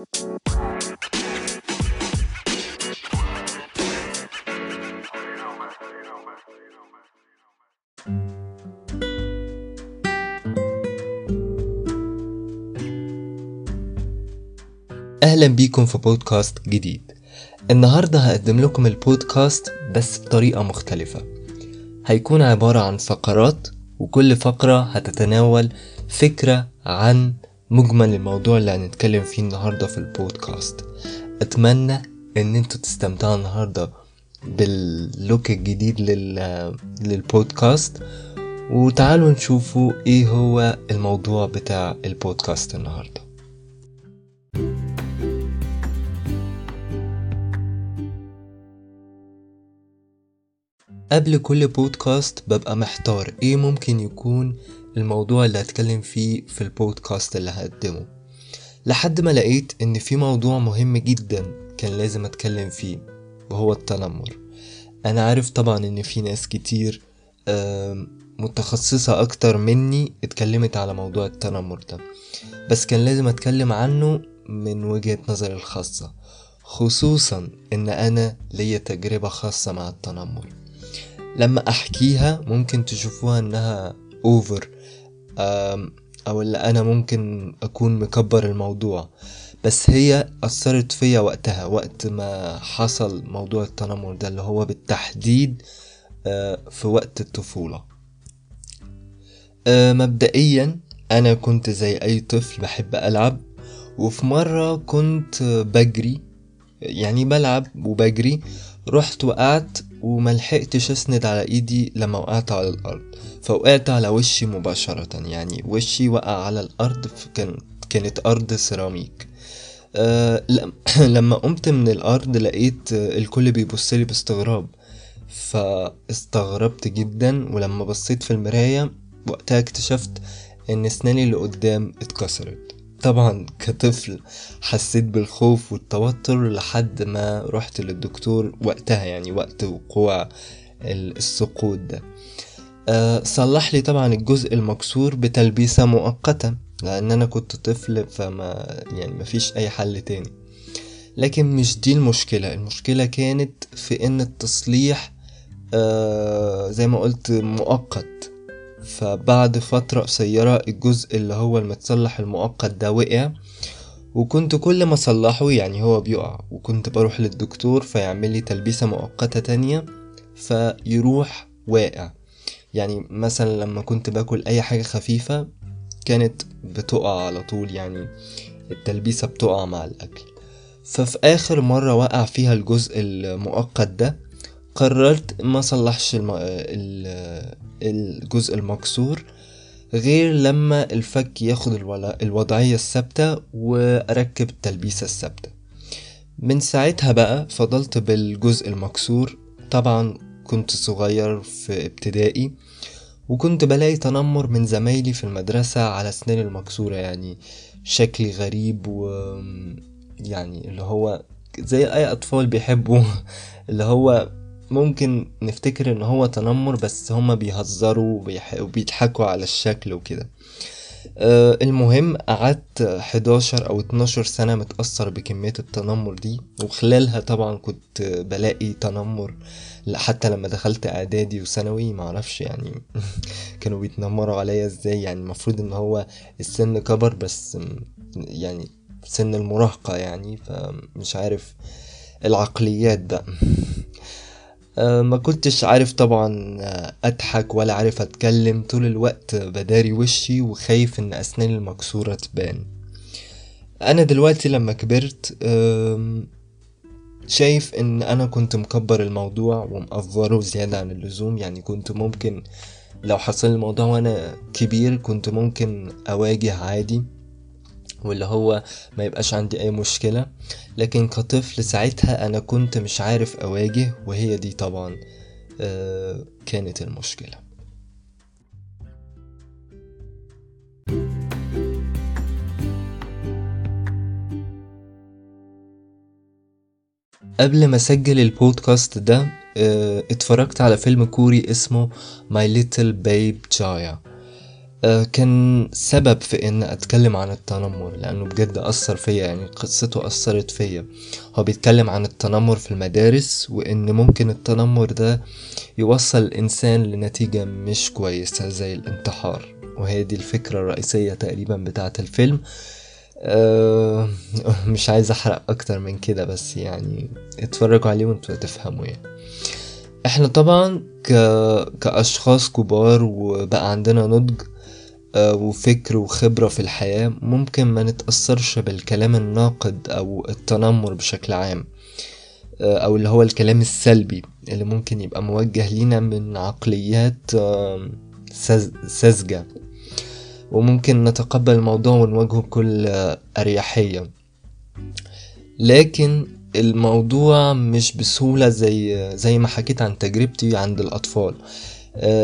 أهلا بيكم في بودكاست جديد. النهاردة هقدم لكم البودكاست بس بطريقة مختلفة. هيكون عبارة عن فقرات وكل فقرة هتتناول فكرة عن مجمل الموضوع اللي هنتكلم فيه النهاردة في البودكاست. أتمنى إن أنتوا تستمتعوا النهاردة باللوك الجديد لل... للبودكاست. وتعالوا نشوفوا إيه هو الموضوع بتاع البودكاست النهارده. قبل كل بودكاست ببقى محتار إيه ممكن يكون الموضوع اللي هتكلم فيه في البودكاست اللي هقدمه. لحد ما لقيت إن في موضوع مهم جدا كان لازم أتكلم فيه وهو التنمر. أنا عارف طبعا إن في ناس كتير متخصصة أكتر مني اتكلمت على موضوع التنمر ده. بس كان لازم أتكلم عنه من وجهة نظري الخاصة خصوصا إن أنا ليا تجربة خاصة مع التنمر. لما أحكيها ممكن تشوفوها إنها اوفر أو اللي أنا ممكن أكون مكبر الموضوع بس هي أثرت فيا وقتها وقت ما حصل موضوع التنمر ده اللي هو بالتحديد في وقت الطفولة. مبدئيا أنا كنت زي أي طفل بحب ألعب وفي مرة كنت بجري يعني بلعب وبجري رحت وقعت وملحقتش أسند على إيدي لما وقعت على الأرض. فوقعت على وشي مباشرة يعني وشي وقع على الأرض كان كانت أرض سيراميك. أه لما قمت من الأرض لقيت الكل بيبصلي باستغراب. فاستغربت جدا ولما بصيت في المراية وقتها اكتشفت إن أسناني اللي قدام اتكسرت. طبعا كطفل حسيت بالخوف والتوتر لحد ما رحت للدكتور وقتها يعني وقت وقوع السقوط ده. أه صلح لي طبعا الجزء المكسور بتلبيسة مؤقتة لأن أنا كنت طفل فما يعني مفيش أي حل تاني. لكن مش دي المشكلة. المشكلة كانت في إن التصليح أه زي ما قلت مؤقت. فبعد فترة قصيرة الجزء اللي هو المتصلح المؤقت ده وقع وكنت كل ما صلحه يعني هو بيقع وكنت بروح للدكتور فيعمل لي تلبيسة مؤقتة تانية فيروح واقع. يعني مثلا لما كنت باكل أي حاجة خفيفة كانت بتقع على طول يعني التلبيسة بتقع مع الأكل. ففي آخر مرة وقع فيها الجزء المؤقت ده قررت ما صلحش الم... الجزء المكسور غير لما الفك ياخد الوضعية الثابتة وأركب التلبيسة الثابتة. من ساعتها بقى فضلت بالجزء المكسور. طبعا كنت صغير في ابتدائي وكنت بلاقي تنمر من زمايلي في المدرسة على أسناني المكسورة يعني شكلي غريب و يعني اللي هو زي أي أطفال بيحبوا اللي هو ممكن نفتكر إن هو تنمر بس هما بيهزروا وبيضحكوا على الشكل وكده. أه المهم قعدت 11 أو 12 سنة متأثر بكمية التنمر دي. وخلالها طبعا كنت بلاقي تنمر حتى لما دخلت إعدادي وثانوي معرفش يعني كانوا بيتنمروا عليا إزاي. يعني المفروض إن هو السن كبر بس يعني سن المراهقة يعني فمش عارف العقليات بقى. ما كنتش عارف طبعا أضحك ولا عارف أتكلم. طول الوقت بداري وشي وخايف إن أسناني المكسورة تبان. أنا دلوقتي لما كبرت شايف إن أنا كنت مكبر الموضوع ومقفره زيادة عن اللزوم. يعني كنت ممكن لو حصل الموضوع وأنا كبير كنت ممكن أواجه عادي. واللي هو ما يبقاش عندي أي مشكلة. لكن كطفل ساعتها أنا كنت مش عارف أواجه وهي دي طبعا آه كانت المشكلة. قبل ما أسجل البودكاست ده آه اتفرجت على فيلم كوري اسمه My Little Babe Jaya. آه، كان سبب في إن أتكلم عن التنمر لأنه بجد أثر فيا يعني قصته أثرت فيا. هو بيتكلم عن التنمر في المدارس وإن ممكن التنمر ده يوصل الإنسان لنتيجة مش كويسة زي الانتحار. وهي دي الفكرة الرئيسية تقريبا بتاعة الفيلم. أه مش عايز أحرق أكتر من كده بس يعني اتفرجوا عليه وانتوا تفهموا يعني. إحنا طبعا ك... كأشخاص كبار وبقى عندنا نضج وفكر وخبرة في الحياة ممكن ما نتأثرش بالكلام الناقد أو التنمر بشكل عام أه أو اللي هو الكلام السلبي اللي ممكن يبقى موجه لينا من عقليات ساذجة وممكن نتقبل الموضوع ونواجهه بكل أريحية. لكن الموضوع مش بسهولة زي زي ما حكيت عن تجربتي عند الأطفال. آه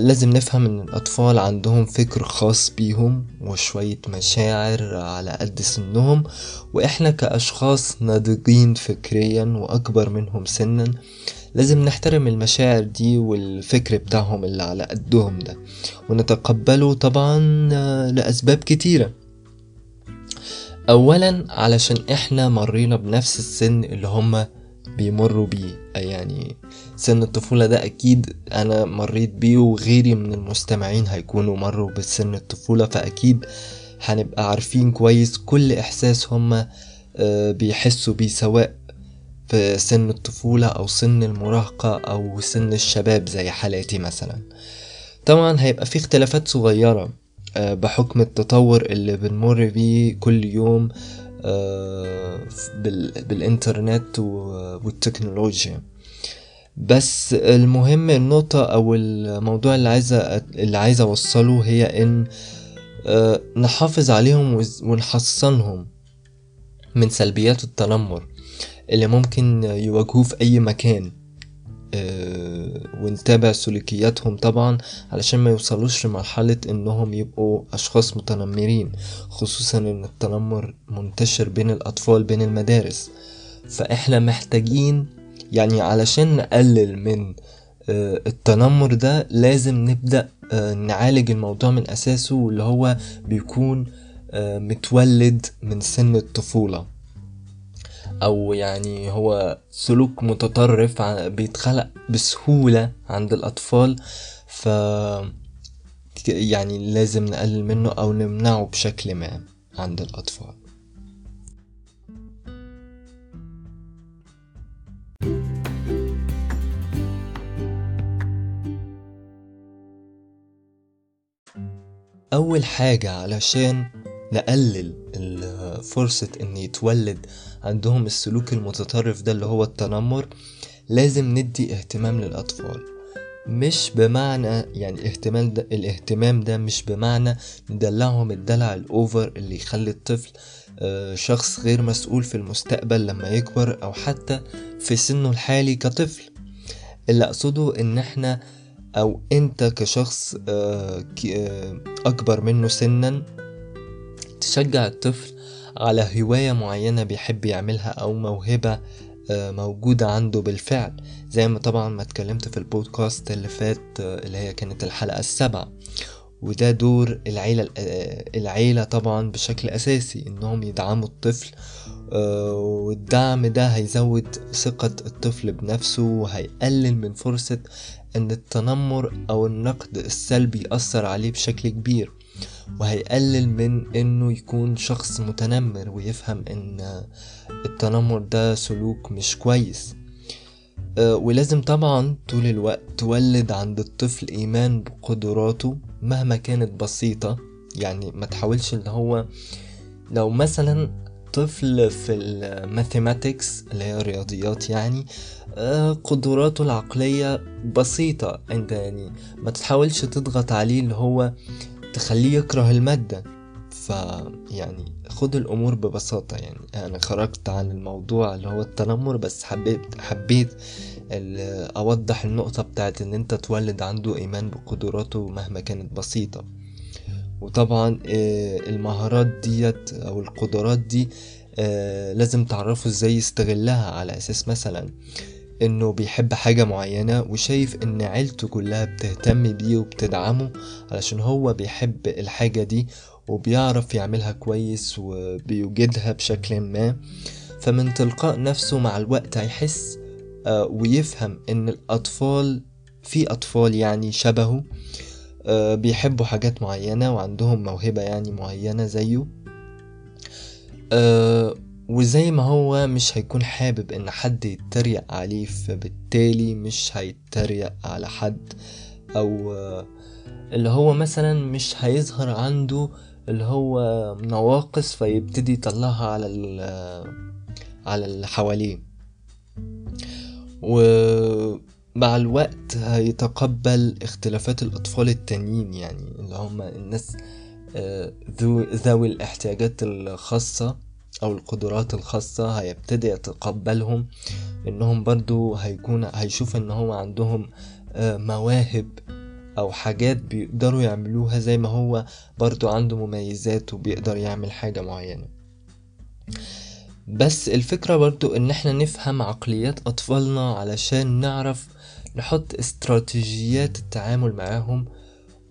لازم نفهم إن الأطفال عندهم فكر خاص بيهم وشوية مشاعر على قد سنهم وإحنا كأشخاص ناضجين فكريا وأكبر منهم سنا لازم نحترم المشاعر دي والفكر بتاعهم اللي على قدهم ده. ونتقبله طبعا لأسباب كتيرة. أولا علشان إحنا مرينا بنفس السن اللي هما بيمروا بيه يعني سن الطفولة ده أكيد أنا مريت بيه وغيري من المستمعين هيكونوا مروا بسن الطفولة فأكيد هنبقى عارفين كويس كل إحساس هما بيحسوا بيه سواء في سن الطفولة أو سن المراهقة أو سن الشباب زي حالاتي مثلا. طبعا هيبقى في اختلافات صغيرة بحكم التطور اللي بنمر بيه كل يوم بالإنترنت والتكنولوجيا. بس المهم النقطة أو الموضوع اللي عايزة اللي عايزة أوصله هي إن نحافظ عليهم ونحصنهم من سلبيات التنمر اللي ممكن يواجهوه في أي مكان. أه ونتابع سلوكياتهم طبعا علشان ما يوصلوش لمرحلة إنهم يبقوا أشخاص متنمرين خصوصا إن التنمر منتشر بين الأطفال بين المدارس. فإحنا محتاجين يعني علشان نقلل من أه التنمر ده لازم نبدأ أه نعالج الموضوع من أساسه واللي هو بيكون متولد من سن الطفولة. أو يعني هو سلوك متطرف بيتخلق بسهولة عند الأطفال ف يعني لازم نقلل منه أو نمنعه بشكل ما عند الأطفال. أول حاجة علشان نقلل فرصة إن يتولد عندهم السلوك المتطرف ده اللي هو التنمر لازم ندي اهتمام للأطفال. مش بمعنى يعني اهتمام ده الاهتمام ده مش بمعنى ندلعهم الدلع الأوفر اللي يخلي الطفل شخص غير مسؤول في المستقبل لما يكبر أو حتى في سنه الحالي كطفل. اللي أقصده إن إحنا أو أنت كشخص أكبر منه سنا تشجع الطفل على هواية معينة بيحب يعملها أو موهبة موجودة عنده بالفعل زي ما طبعا ما اتكلمت في البودكاست اللي فات اللي هي كانت الحلقة السابعة. وده دور العيلة العيلة طبعا بشكل أساسي إنهم يدعموا الطفل والدعم ده هيزود ثقة الطفل بنفسه وهيقلل من فرصة إن التنمر أو النقد السلبي يأثر عليه بشكل كبير وهيقلل من إنه يكون شخص متنمر ويفهم إن التنمر ده سلوك مش كويس. أه ولازم طبعا طول الوقت تولد عند الطفل إيمان بقدراته مهما كانت بسيطة يعني ما تحاولش إن هو لو مثلا طفل في الماثيماتكس اللي هي الرياضيات يعني أه قدراته العقلية بسيطة انت يعني. ما تحاولش تضغط عليه اللي هو تخليه يكره المادة. فيعني خد الأمور ببساطة يعني. أنا خرجت عن الموضوع اللي هو التنمر بس حبيت حبيت أوضح النقطة بتاعت إن أنت تولد عنده إيمان بقدراته مهما كانت بسيطة. وطبعا المهارات ديت أو القدرات دي لازم تعرفوا إزاي يستغلها على أساس مثلا إنه بيحب حاجة معينة وشايف إن عيلته كلها بتهتم بيه وبتدعمه علشان هو بيحب الحاجة دي وبيعرف يعملها كويس وبيوجدها بشكل ما. فمن تلقاء نفسه مع الوقت هيحس آه، ويفهم إن الأطفال في أطفال يعني شبهه آه، بيحبوا حاجات معينة وعندهم موهبة يعني معينة زيه. آه، وزي ما هو مش هيكون حابب إن حد يتريق عليه فبالتالي مش هيتريق على حد. أو اللي هو مثلا مش هيظهر عنده اللي هو نواقص فيبتدي يطلعها على على اللي حواليه. ومع الوقت هيتقبل اختلافات الأطفال التانيين يعني اللي هم الناس آه، ذوي الاحتياجات الخاصة أو القدرات الخاصة هيبتدي يتقبلهم إنهم برضو هيكون هيشوف إن هو عندهم آه، مواهب أو حاجات بيقدروا يعملوها زي ما هو برضو عنده مميزات وبيقدر يعمل حاجة معينة. بس الفكرة برضو إن إحنا نفهم عقليات أطفالنا علشان نعرف نحط استراتيجيات التعامل معاهم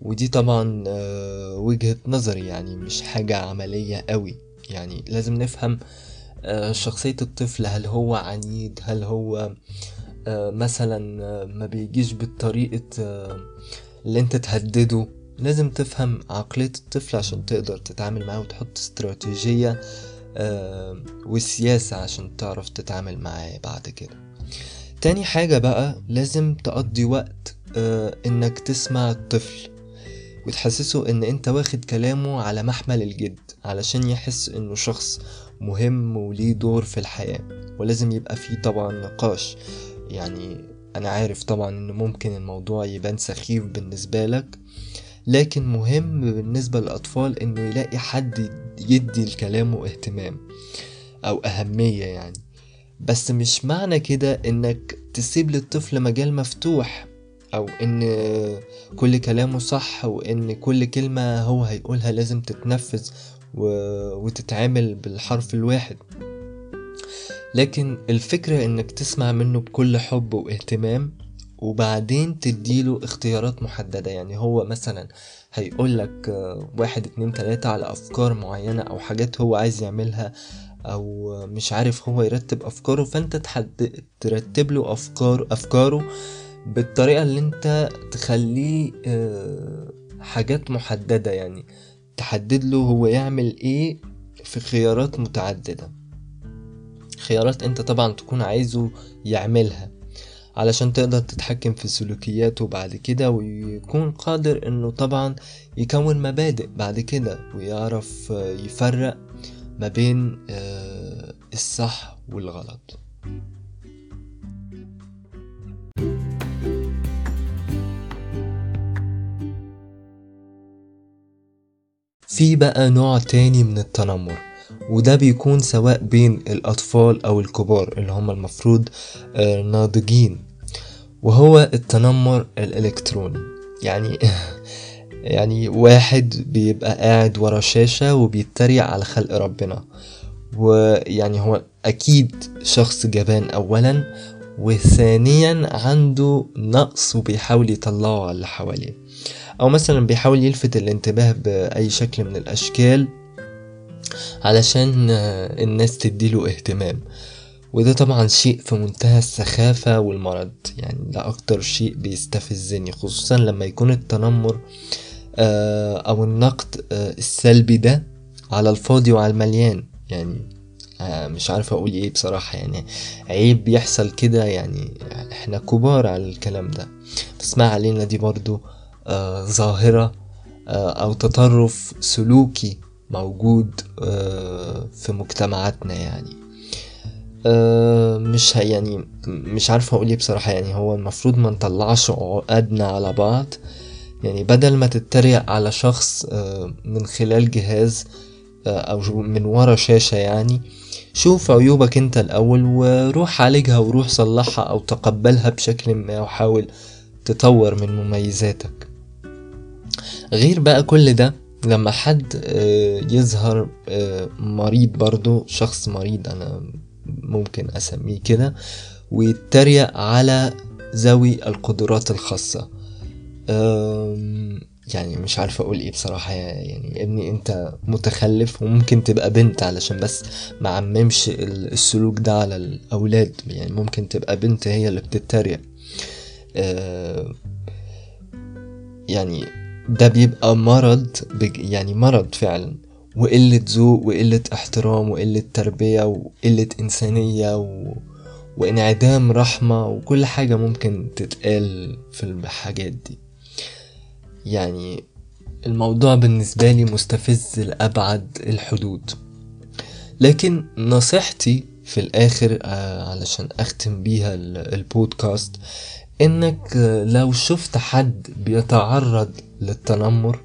ودي طبعا آه، وجهة نظري يعني مش حاجة عملية قوي. يعني لازم نفهم آه، شخصية الطفل هل هو عنيد؟ هل هو آه، مثلا ما بيجيش بالطريقة اللي انت تهدده. لازم تفهم عقلية الطفل عشان تقدر تتعامل معاه وتحط استراتيجية وسياسة عشان تعرف تتعامل معاه بعد كده. تاني حاجة بقى لازم تقضي وقت آه، إنك تسمع الطفل وتحسسه إن أنت واخد كلامه على محمل الجد علشان يحس إنه شخص مهم وليه دور في الحياة. ولازم يبقى فيه طبعا نقاش. يعني أنا عارف طبعا إن ممكن الموضوع يبان سخيف بالنسبة لك لكن مهم بالنسبة للأطفال إنه يلاقي حد يدي لكلامه اهتمام أو أهمية يعني. بس مش معنى كده إنك تسيب للطفل مجال مفتوح أو إن كل كلامه صح وإن كل كلمة هو هيقولها لازم تتنفذ و... وتتعامل بالحرف الواحد. لكن الفكرة إنك تسمع منه بكل حب واهتمام وبعدين تديله اختيارات محددة. يعني هو مثلا هيقولك واحد اتنين تلاتة على أفكار معينة أو حاجات هو عايز يعملها أو مش عارف هو يرتب أفكاره فأنت تحد... ترتب له أفكار أفكاره بالطريقة اللي أنت تخليه آه، حاجات محددة يعني. تحدد له هو يعمل إيه في خيارات متعددة. خيارات أنت طبعا تكون عايزه يعملها علشان تقدر تتحكم في سلوكياته بعد كده ويكون قادر إنه طبعا يكون مبادئ بعد كده ويعرف يفرق. ما بين آه، الصح والغلط. في بقى نوع تاني من التنمر وده بيكون سواء بين الأطفال أو الكبار اللي هم المفروض آه، ناضجين وهو التنمر الإلكتروني. يعني يعني واحد بيبقى قاعد ورا شاشة وبيتريق على خلق ربنا. ويعني هو أكيد شخص جبان أولا وثانيا عنده نقص وبيحاول يطلعه على اللي حواليه. أو مثلا بيحاول يلفت الانتباه بأي شكل من الأشكال علشان الناس تديله اهتمام. وده طبعا شيء في منتهى السخافة والمرض. يعني ده أكتر شيء بيستفزني خصوصا لما يكون التنمر آه، أو النقد آه، السلبي ده على الفاضي وعلى المليان. يعني آه، مش عارف أقول إيه بصراحة. يعني عيب بيحصل كده. يعني إحنا كبار على الكلام ده. بس ما علينا دي برضو ظاهرة أو تطرف سلوكي موجود آه، في مجتمعاتنا. يعني آه، مش يعني مش عارف أقول إيه بصراحة. يعني هو المفروض ما نطلعش عقدنا على بعض. يعني بدل ما تتريق على شخص آه، من خلال جهاز أو من ورا شاشة يعني شوف عيوبك أنت الأول وروح عالجها وروح صلحها أو تقبلها بشكل ما وحاول تطور من مميزاتك. غير بقى كل ده لما حد آه، يظهر آه، مريض برضو شخص مريض أنا ممكن أسميه كده ويتريق على ذوي القدرات الخاصة. يعني مش عارف أقول إيه بصراحة يعني ابني أنت متخلف وممكن تبقى بنت علشان بس ما عممش السلوك ده على الأولاد يعني ممكن تبقى بنت هي اللي بتتريق. يعني ده بيبقى مرض يعني مرض فعلا وقلة ذوق وقلة احترام وقلة تربية وقلة إنسانية و... وانعدام رحمة وكل حاجة ممكن تتقال في الحاجات دي. يعني الموضوع بالنسبة لي مستفز لأبعد الحدود. لكن نصيحتي في الآخر آه، علشان أختم بيها البودكاست إنك لو شفت حد بيتعرض للتنمر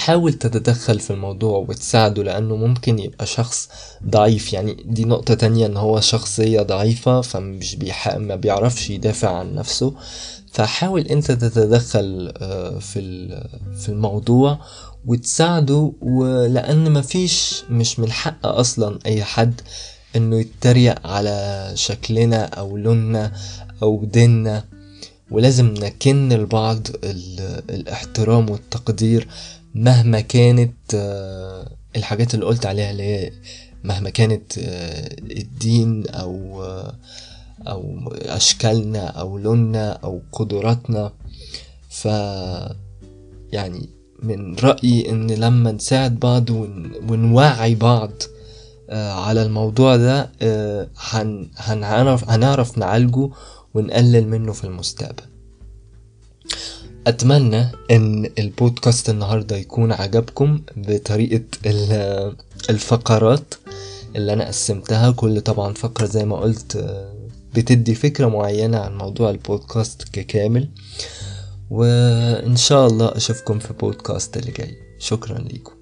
حاول تتدخل في الموضوع وتساعده لأنه ممكن يبقى شخص ضعيف. يعني دي نقطة تانية إن هو شخصية ضعيفة فمش بيحق ما بيعرفش يدافع عن نفسه. فحاول أنت تتدخل آه، في في الموضوع وتساعده ولان مفيش مش من حق أصلا أي حد إنه يتريق على شكلنا أو لوننا أو ديننا. ولازم نكن لبعض الاحترام والتقدير مهما كانت آه، الحاجات اللي قلت عليها اللي هي مهما كانت آه، الدين أو أو أشكالنا أو لوننا أو قدراتنا. ف يعني من رأيي إن لما نساعد بعض ونوعي بعض آه، على الموضوع ده آه، هنعرف هنعرف نعالجه ونقلل منه في المستقبل. أتمنى إن البودكاست النهارده يكون عجبكم بطريقة الفقرات اللي أنا قسمتها. كل طبعا فقرة زي ما قلت آه، بتدي فكرة معينة عن موضوع البودكاست ككامل. وإن شاء الله أشوفكم في بودكاست اللي جاي. شكرا لكم